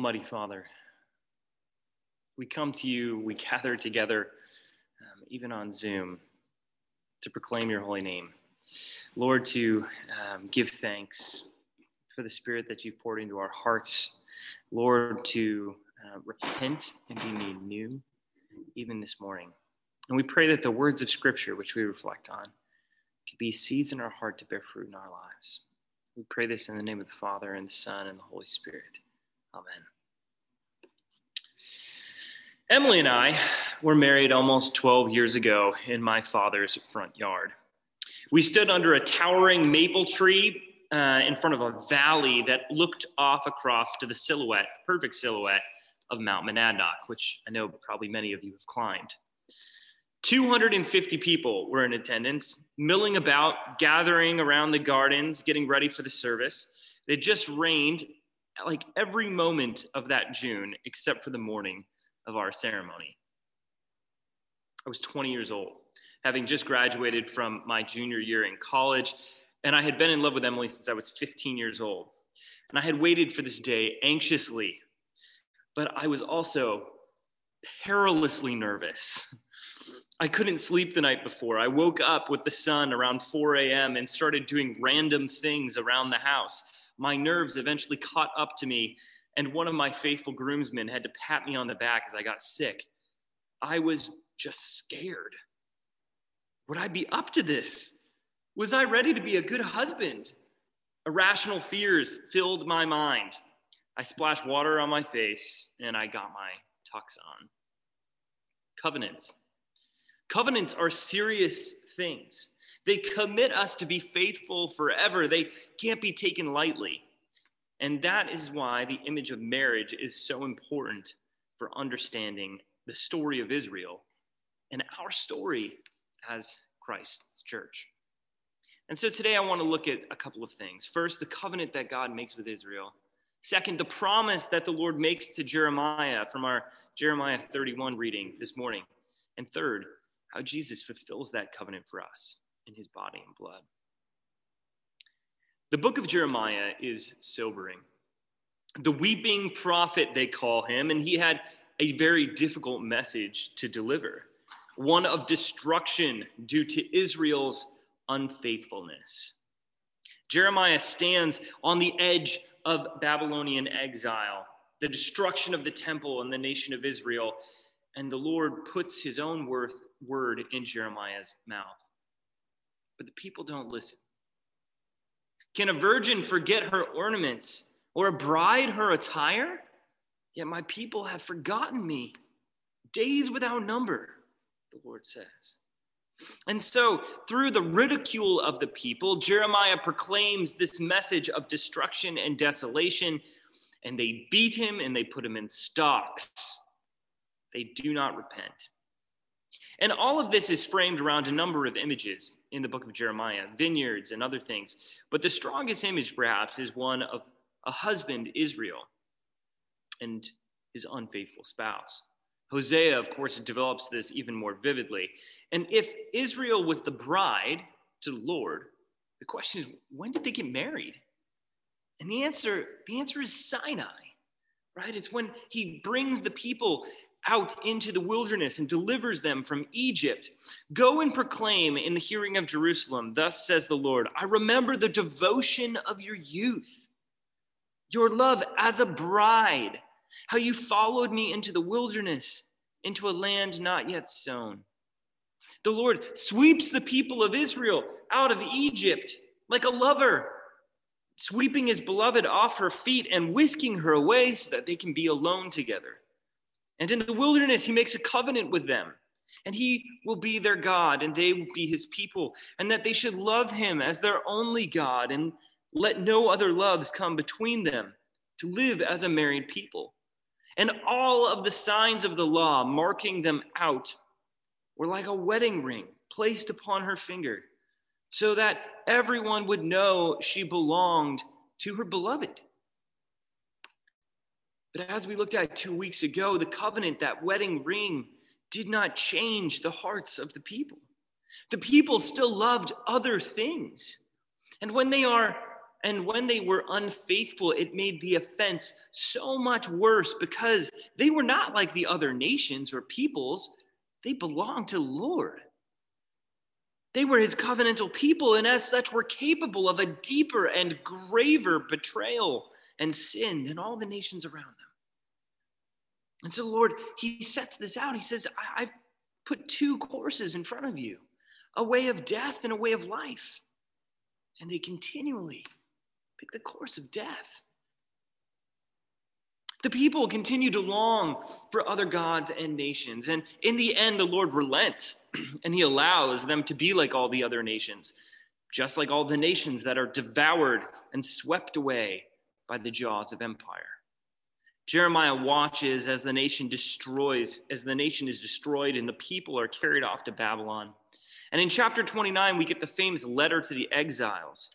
Almighty Father, we come to you, we gather together, um, even on Zoom, to proclaim your holy name. Lord, to um, give thanks for the spirit that you've poured into our hearts. Lord, to uh, repent and be made new, even this morning. And we pray that the words of Scripture, which we reflect on, could be seeds in our heart to bear fruit in our lives. We pray this in the name of the Father, and the Son, and the Holy Spirit. Amen. Emily and I were married almost 12 years ago in my father's front yard. We stood under a towering maple tree uh, in front of a valley that looked off across to the silhouette, perfect silhouette of Mount Monadnock, which I know probably many of you have climbed. 250 people were in attendance, milling about, gathering around the gardens, getting ready for the service. It just rained like every moment of that June, except for the morning of our ceremony. I was 20 years old, having just graduated from my junior year in college, and I had been in love with Emily since I was 15 years old. And I had waited for this day anxiously, but I was also perilously nervous. I couldn't sleep the night before. I woke up with the sun around 4 a.m. and started doing random things around the house. My nerves eventually caught up to me, and one of my faithful groomsmen had to pat me on the back as I got sick. I was just scared. Would I be up to this? Was I ready to be a good husband? Irrational fears filled my mind. I splashed water on my face and I got my tux on. Covenants. Covenants are serious things. They commit us to be faithful forever. They can't be taken lightly. And that is why the image of marriage is so important for understanding the story of Israel and our story as Christ's church. And so today I want to look at a couple of things. First, the covenant that God makes with Israel. Second, the promise that the Lord makes to Jeremiah from our Jeremiah 31 reading this morning. And third, how Jesus fulfills that covenant for us in his body and blood. The book of Jeremiah is sobering. The weeping prophet, they call him, and he had a very difficult message to deliver one of destruction due to Israel's unfaithfulness. Jeremiah stands on the edge of Babylonian exile, the destruction of the temple and the nation of Israel, and the Lord puts his own worth, word in Jeremiah's mouth. But the people don't listen. Can a virgin forget her ornaments or a bride her attire? Yet my people have forgotten me, days without number, the Lord says. And so, through the ridicule of the people, Jeremiah proclaims this message of destruction and desolation, and they beat him and they put him in stocks. They do not repent. And all of this is framed around a number of images in the book of Jeremiah, vineyards and other things. But the strongest image, perhaps, is one of a husband, Israel, and his unfaithful spouse. Hosea, of course, develops this even more vividly. And if Israel was the bride to the Lord, the question is, when did they get married? And the answer, the answer is Sinai, right? It's when he brings the people out into the wilderness and delivers them from Egypt. Go and proclaim in the hearing of Jerusalem, thus says the Lord, I remember the devotion of your youth, your love as a bride, how you followed me into the wilderness, into a land not yet sown. The Lord sweeps the people of Israel out of Egypt like a lover, sweeping his beloved off her feet and whisking her away so that they can be alone together. And in the wilderness, he makes a covenant with them. And he will be their God, and they will be his people, and that they should love him as their only God, and let no other loves come between them, to live as a married people. And all of the signs of the law marking them out were like a wedding ring placed upon her finger, so that everyone would know she belonged to her beloved. But as we looked at two weeks ago, the covenant, that wedding ring, did not change the hearts of the people. The people still loved other things. And when they are And when they were unfaithful, it made the offense so much worse because they were not like the other nations or peoples. They belonged to the Lord. They were his covenantal people, and as such were capable of a deeper and graver betrayal and sinned and all the nations around them. And so, Lord, he sets this out. He says, I've put two courses in front of you a way of death and a way of life. And they continually pick the course of death. The people continue to long for other gods and nations. And in the end, the Lord relents and he allows them to be like all the other nations, just like all the nations that are devoured and swept away by the jaws of empire. Jeremiah watches as the nation destroys, as the nation is destroyed and the people are carried off to Babylon. And in chapter 29, we get the famous letter to the exiles.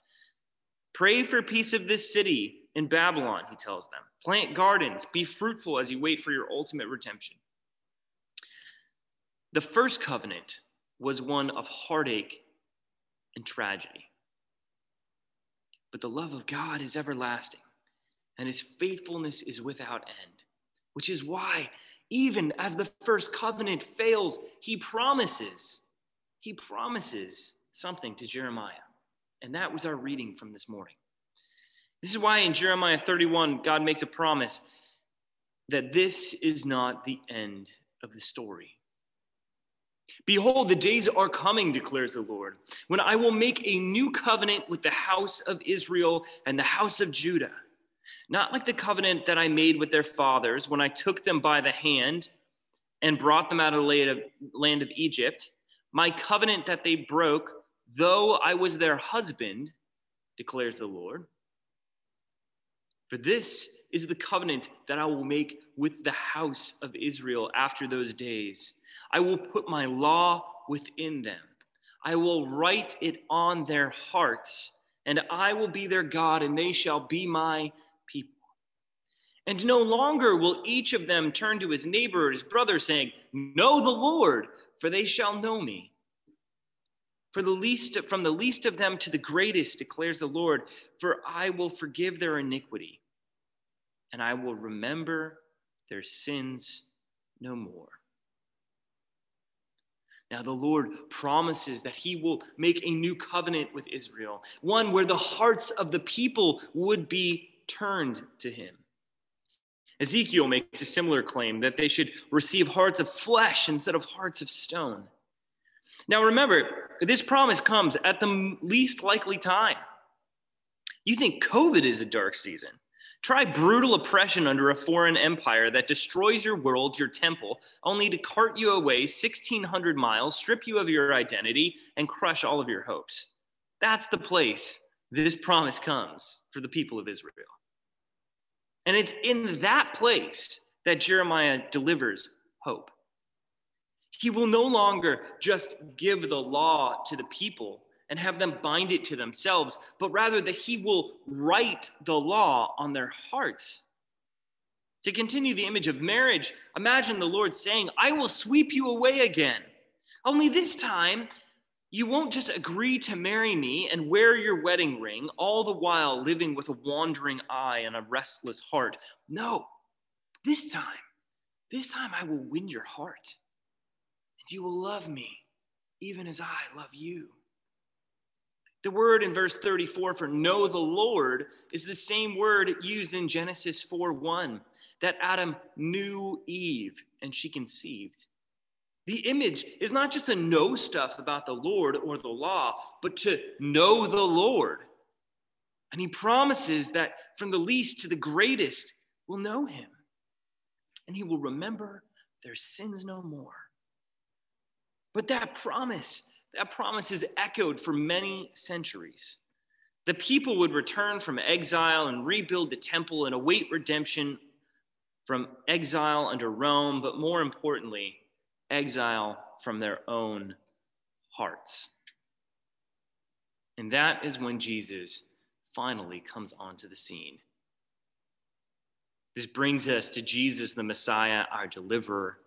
Pray for peace of this city in Babylon, he tells them. Plant gardens, be fruitful as you wait for your ultimate redemption. The first covenant was one of heartache and tragedy. But the love of God is everlasting, and his faithfulness is without end, which is why, even as the first covenant fails, he promises, he promises something to Jeremiah. And that was our reading from this morning. This is why in Jeremiah 31, God makes a promise that this is not the end of the story. Behold, the days are coming, declares the Lord, when I will make a new covenant with the house of Israel and the house of Judah. Not like the covenant that I made with their fathers when I took them by the hand and brought them out of the land of Egypt, my covenant that they broke, though I was their husband, declares the Lord. For this is the covenant that I will make with the house of Israel after those days. I will put my law within them. I will write it on their hearts, and I will be their God, and they shall be my people. And no longer will each of them turn to his neighbor or his brother, saying, Know the Lord, for they shall know me. For the least from the least of them to the greatest declares the Lord, for I will forgive their iniquity and I will remember their sins no more. Now, the Lord promises that He will make a new covenant with Israel, one where the hearts of the people would be turned to Him. Ezekiel makes a similar claim that they should receive hearts of flesh instead of hearts of stone. Now, remember, this promise comes at the least likely time. You think COVID is a dark season. Try brutal oppression under a foreign empire that destroys your world, your temple, only to cart you away 1,600 miles, strip you of your identity, and crush all of your hopes. That's the place this promise comes for the people of Israel. And it's in that place that Jeremiah delivers hope. He will no longer just give the law to the people, and have them bind it to themselves, but rather that he will write the law on their hearts. To continue the image of marriage, imagine the Lord saying, I will sweep you away again. Only this time, you won't just agree to marry me and wear your wedding ring, all the while living with a wandering eye and a restless heart. No, this time, this time I will win your heart, and you will love me even as I love you. The word in verse 34 for know the Lord is the same word used in Genesis 4 1 that Adam knew Eve and she conceived. The image is not just to know stuff about the Lord or the law, but to know the Lord. And he promises that from the least to the greatest will know him, and he will remember their sins no more. But that promise that promise is echoed for many centuries. The people would return from exile and rebuild the temple and await redemption from exile under Rome, but more importantly, exile from their own hearts. And that is when Jesus finally comes onto the scene. This brings us to Jesus, the Messiah, our deliverer,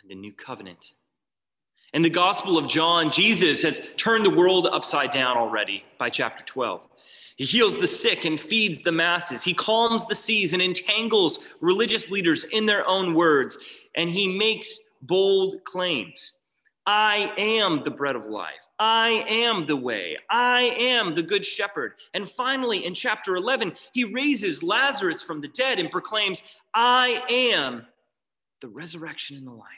and the new covenant. In the Gospel of John, Jesus has turned the world upside down already by chapter 12. He heals the sick and feeds the masses. He calms the seas and entangles religious leaders in their own words. And he makes bold claims I am the bread of life. I am the way. I am the good shepherd. And finally, in chapter 11, he raises Lazarus from the dead and proclaims, I am the resurrection and the life.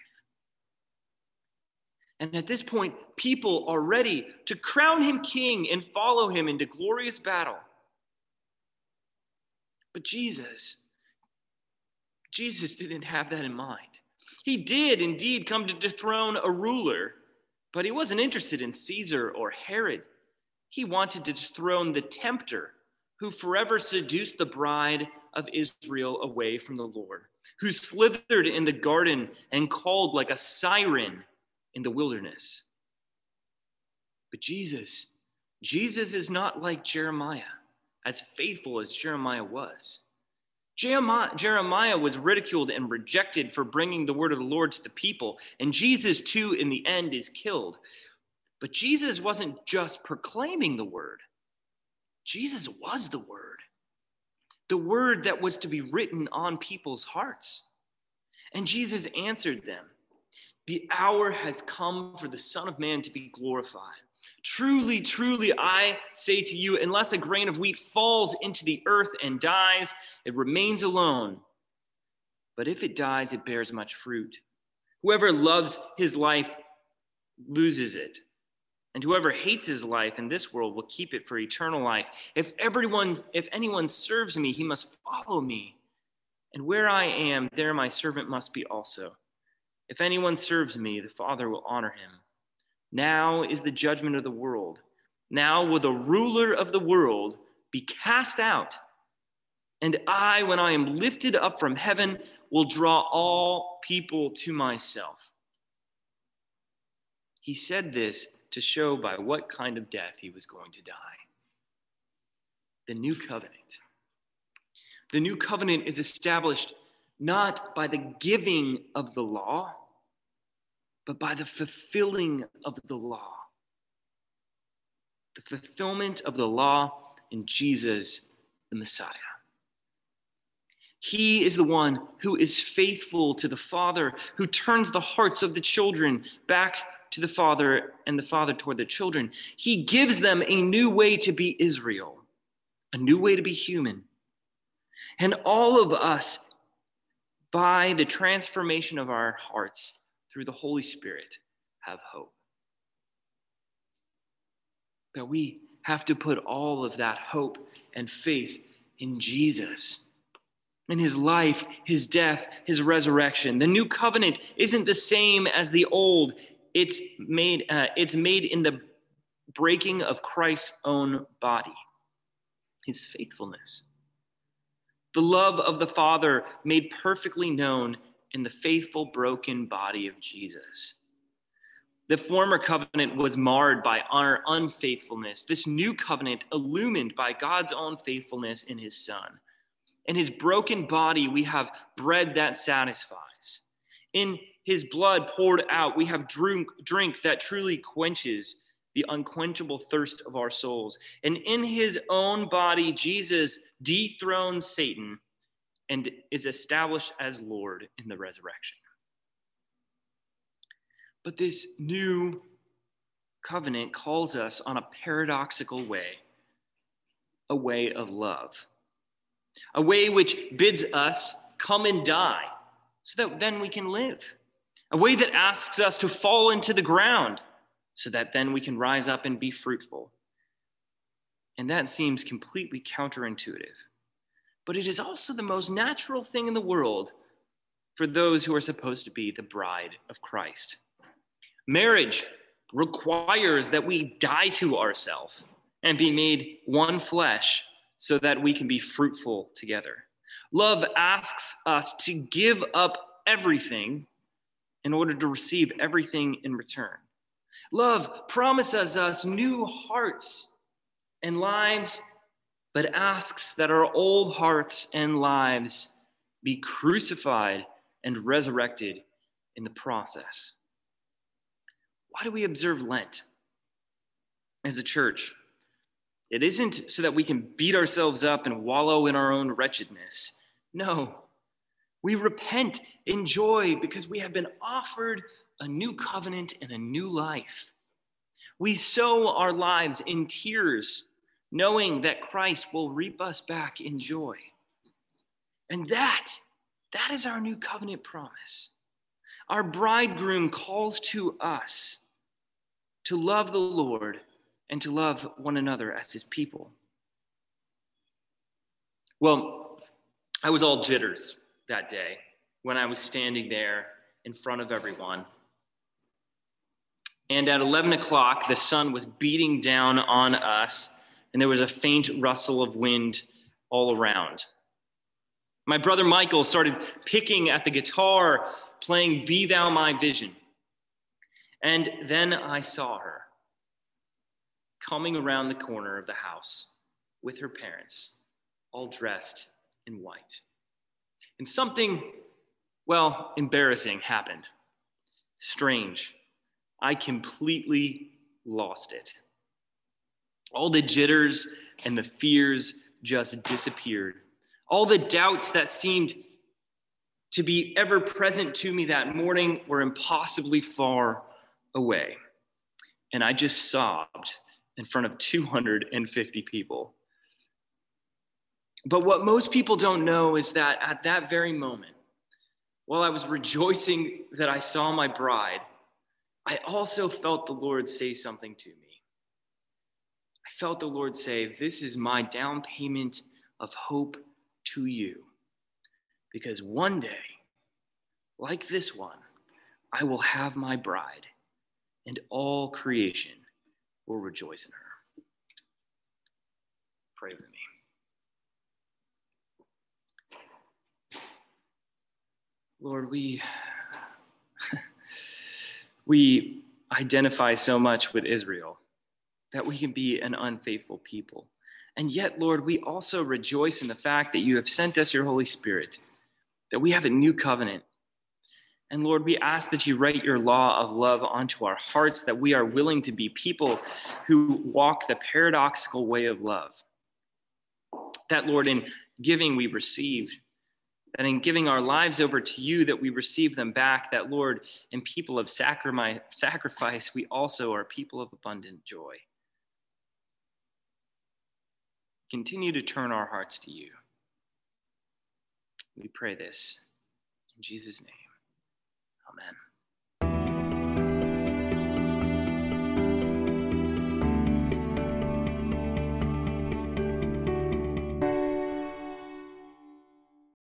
And at this point, people are ready to crown him king and follow him into glorious battle. But Jesus, Jesus didn't have that in mind. He did indeed come to dethrone a ruler, but he wasn't interested in Caesar or Herod. He wanted to dethrone the tempter who forever seduced the bride of Israel away from the Lord, who slithered in the garden and called like a siren in the wilderness. But Jesus, Jesus is not like Jeremiah, as faithful as Jeremiah was. Jeremiah was ridiculed and rejected for bringing the word of the Lord to the people, and Jesus, too, in the end, is killed. But Jesus wasn't just proclaiming the word, Jesus was the word, the word that was to be written on people's hearts. And Jesus answered them The hour has come for the Son of Man to be glorified. Truly, truly, I say to you, unless a grain of wheat falls into the earth and dies, it remains alone. But if it dies, it bears much fruit. Whoever loves his life loses it. And whoever hates his life in this world will keep it for eternal life. If everyone, if anyone serves me, he must follow me. And where I am, there my servant must be also. If anyone serves me, the Father will honor him. Now is the judgment of the world. Now will the ruler of the world be cast out. And I, when I am lifted up from heaven, will draw all people to myself. He said this to show by what kind of death he was going to die. The new covenant. The new covenant is established not by the giving of the law, but by the fulfilling of the law. The fulfillment of the law in Jesus, the Messiah. He is the one who is faithful to the Father, who turns the hearts of the children back to the Father and the Father toward the children. He gives them a new way to be Israel, a new way to be human. And all of us, by the transformation of our hearts, through the Holy Spirit, have hope. But we have to put all of that hope and faith in Jesus. In his life, his death, his resurrection. The new covenant isn't the same as the old. It's made, uh, it's made in the breaking of Christ's own body, his faithfulness. The love of the Father made perfectly known in the faithful, broken body of Jesus. The former covenant was marred by our unfaithfulness. This new covenant, illumined by God's own faithfulness in his Son. In his broken body, we have bread that satisfies. In his blood poured out, we have drink, drink that truly quenches the unquenchable thirst of our souls. And in his own body, Jesus dethrones Satan and is established as Lord in the resurrection. But this new covenant calls us on a paradoxical way, a way of love, a way which bids us come and die so that then we can live, a way that asks us to fall into the ground so that then we can rise up and be fruitful. And that seems completely counterintuitive but it is also the most natural thing in the world for those who are supposed to be the bride of Christ. Marriage requires that we die to ourselves and be made one flesh so that we can be fruitful together. Love asks us to give up everything in order to receive everything in return. Love promises us new hearts and lives but asks that our old hearts and lives be crucified and resurrected in the process. Why do we observe Lent as a church? It isn't so that we can beat ourselves up and wallow in our own wretchedness. No, we repent in joy because we have been offered a new covenant and a new life. We sow our lives in tears, knowing that Christ will reap us back in joy. And that, that is our new covenant promise. Our bridegroom calls to us to love the Lord and to love one another as his people. Well, I was all jitters that day when I was standing there in front of everyone. And at 11 o'clock, the sun was beating down on us, and there was a faint rustle of wind all around. My brother Michael started picking at the guitar, playing Be Thou My Vision. And then I saw her coming around the corner of the house with her parents, all dressed in white. And something, well, embarrassing happened. Strange. I completely lost it. All the jitters and the fears just disappeared. All the doubts that seemed to be ever present to me that morning were impossibly far away. And I just sobbed in front of 250 people. But what most people don't know is that at that very moment, while I was rejoicing that I saw my bride, I also felt the Lord say something to me. I felt the Lord say, This is my down payment of hope to you. Because one day, like this one, I will have my bride, and all creation will rejoice in her. Pray with me. Lord, we we identify so much with Israel that we can be an unfaithful people. And yet, Lord, we also rejoice in the fact that you have sent us your Holy Spirit, that we have a new covenant, and Lord, we ask that you write your law of love onto our hearts, that we are willing to be people who walk the paradoxical way of love. That, Lord, in giving we receive, that in giving our lives over to you, that we receive them back, that, Lord, in people of sacrifice, we also are people of abundant joy. Continue to turn our hearts to you. We pray this in Jesus' name. Amen.